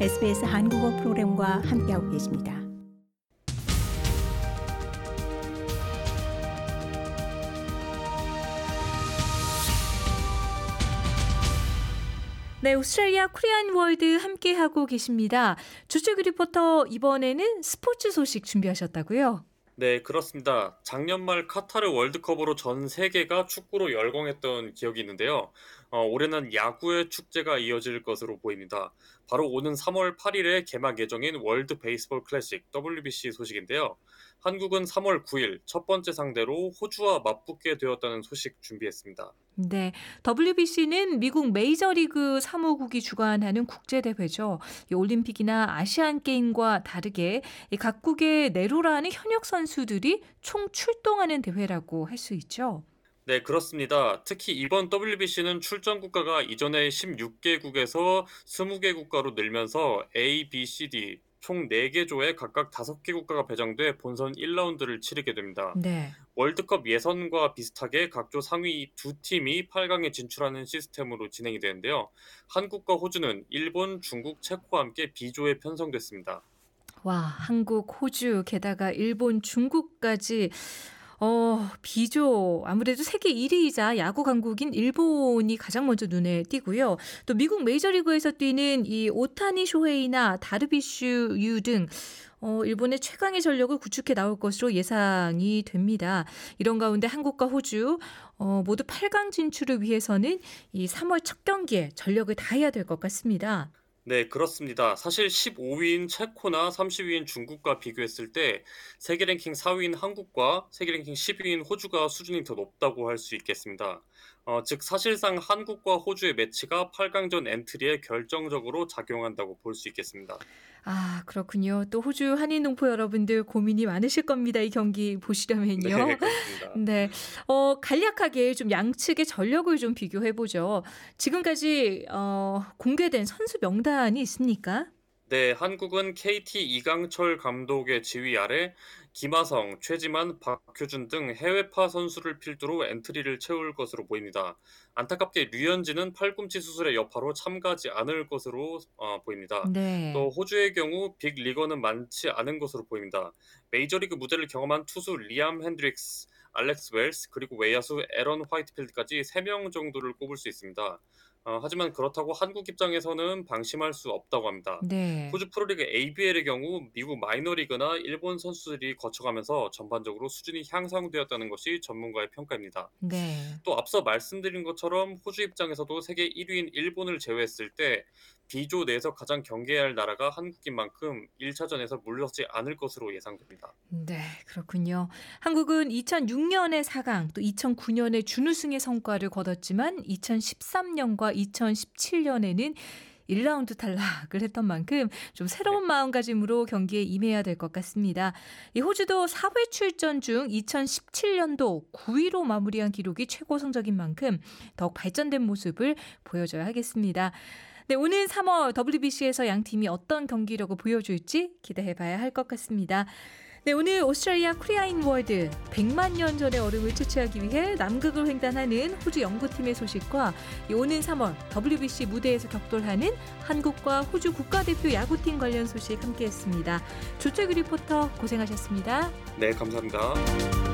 SBS 한국어 프로그램과 함께하고 계십니다. 네, 오스트레일리아 Korean World 함께하고 계십니다. 주철 리포터 이번에는 스포츠 소식 준비하셨다고요? 네, 그렇습니다. 작년 말 카타르 월드컵으로 전 세계가 축구로 열광했던 기억이 있는데요. 어, 올해는 야구의 축제가 이어질 것으로 보입니다. 바로 오는 3월 8일에 개막 예정인 월드 베이스볼 클래식 WBC 소식인데요. 한국은 3월 9일 첫 번째 상대로 호주와 맞붙게 되었다는 소식 준비했습니다. 네. WBC는 미국 메이저리그 사무국이 주관하는 국제대회죠. 올림픽이나 아시안 게임과 다르게 각국의 내로라는 현역 선수들이 총 출동하는 대회라고 할 수 있죠. 네, 그렇습니다. 특히 이번 WBC는 출전 국가가 이전의 16개국에서 20개 국가로 늘면서 A, B, C, D 총 4개 조에 각각 5개 국가가 배정돼 본선 1라운드를 치르게 됩니다. 네. 월드컵 예선과 비슷하게 각조 상위 두 팀이 8강에 진출하는 시스템으로 진행이 되는데요. 한국과 호주는 일본, 중국, 체코와 함께 B조에 편성됐습니다. 와, 한국, 호주, 게다가 일본, 중국까지 어, 비조 아무래도 세계 1위이자 야구 강국인 일본이 가장 먼저 눈에 띄고요. 또 미국 메이저리그에서 뛰는 이 오타니 쇼헤이나 다르비슈 유 등 어, 일본의 최강의 전력을 구축해 나올 것으로 예상이 됩니다. 이런 가운데 한국과 호주 어, 모두 8강 진출을 위해서는 이 3월 첫 경기에 전력을 다해야 될 것 같습니다. 네, 그렇습니다. 사실 15위인 체코나 30위인 중국과 비교했을 때 세계 랭킹 4위인 한국과 세계 랭킹 10위인 호주가 수준이 더 높다고 할 수 있겠습니다. 어, 즉 사실상 한국과 호주의 매치가 8강전 엔트리에 결정적으로 작용한다고 볼 수 있겠습니다. 아 그렇군요. 또 호주 한인 농포 여러분들 고민이 많으실 겁니다. 이 경기 보시려면요. 네, 그렇습니다. 네, 어, 간략하게 좀 양측의 전력을 좀 비교해 보죠. 지금까지 어, 공개된 선수 명단이 있습니까? 네, 한국은 KT 이강철 감독의 지휘 아래 김하성, 최지만, 박효준 등 해외파 선수를 필두로 엔트리를 채울 것으로 보입니다. 안타깝게 류현진은 팔꿈치 수술의 여파로 참가하지 않을 것으로 어, 보입니다. 네. 또 호주의 경우 빅 리거는 많지 않은 것으로 보입니다. 메이저리그 무대를 경험한 투수 리암 핸드릭스, 알렉스 웰스 그리고 외야수 에런 화이트필드까지 3명 정도를 꼽을 수 있습니다. 어, 하지만 그렇다고 한국 입장에서는 방심할 수 없다고 합니다. 네. 호주 프로리그 ABL의 경우 미국 마이너리그나 일본 선수들이 거쳐가면서 전반적으로 수준이 향상되었다는 것이 전문가의 평가입니다. 네. 또 앞서 말씀드린 것처럼 호주 입장에서도 세계 1위인 일본을 제외했을 때 B조 내에서 가장 경계해야 할 나라가 한국인 만큼 1차전에서 물러서지 않을 것으로 예상됩니다. 네, 그렇군요. 한국은 2006년에 4강, 또 2009년에 준우승의 성과를 거뒀지만 2013년과 2017년에는 1라운드 탈락을 했던 만큼 좀 새로운 네. 마음가짐으로 경기에 임해야 될 것 같습니다. 이 호주도 4회 출전 중 2017년도 9위로 마무리한 기록이 최고 성적인 만큼 더욱 발전된 모습을 보여줘야 하겠습니다. 네, 오는 3월 WBC에서 양 팀이 어떤 경기력을 보여줄지 기대해 봐야 할 것 같습니다. 네, 오늘 오스트레일리아 Korean World 100만 년 전의 얼음을 채취하기 위해 남극을 횡단하는 호주 연구팀의 소식과 오는 3월 WBC 무대에서 격돌하는 한국과 호주 국가대표 야구팀 관련 소식 함께했습니다. 조철규 리포터 고생하셨습니다. 네, 감사합니다.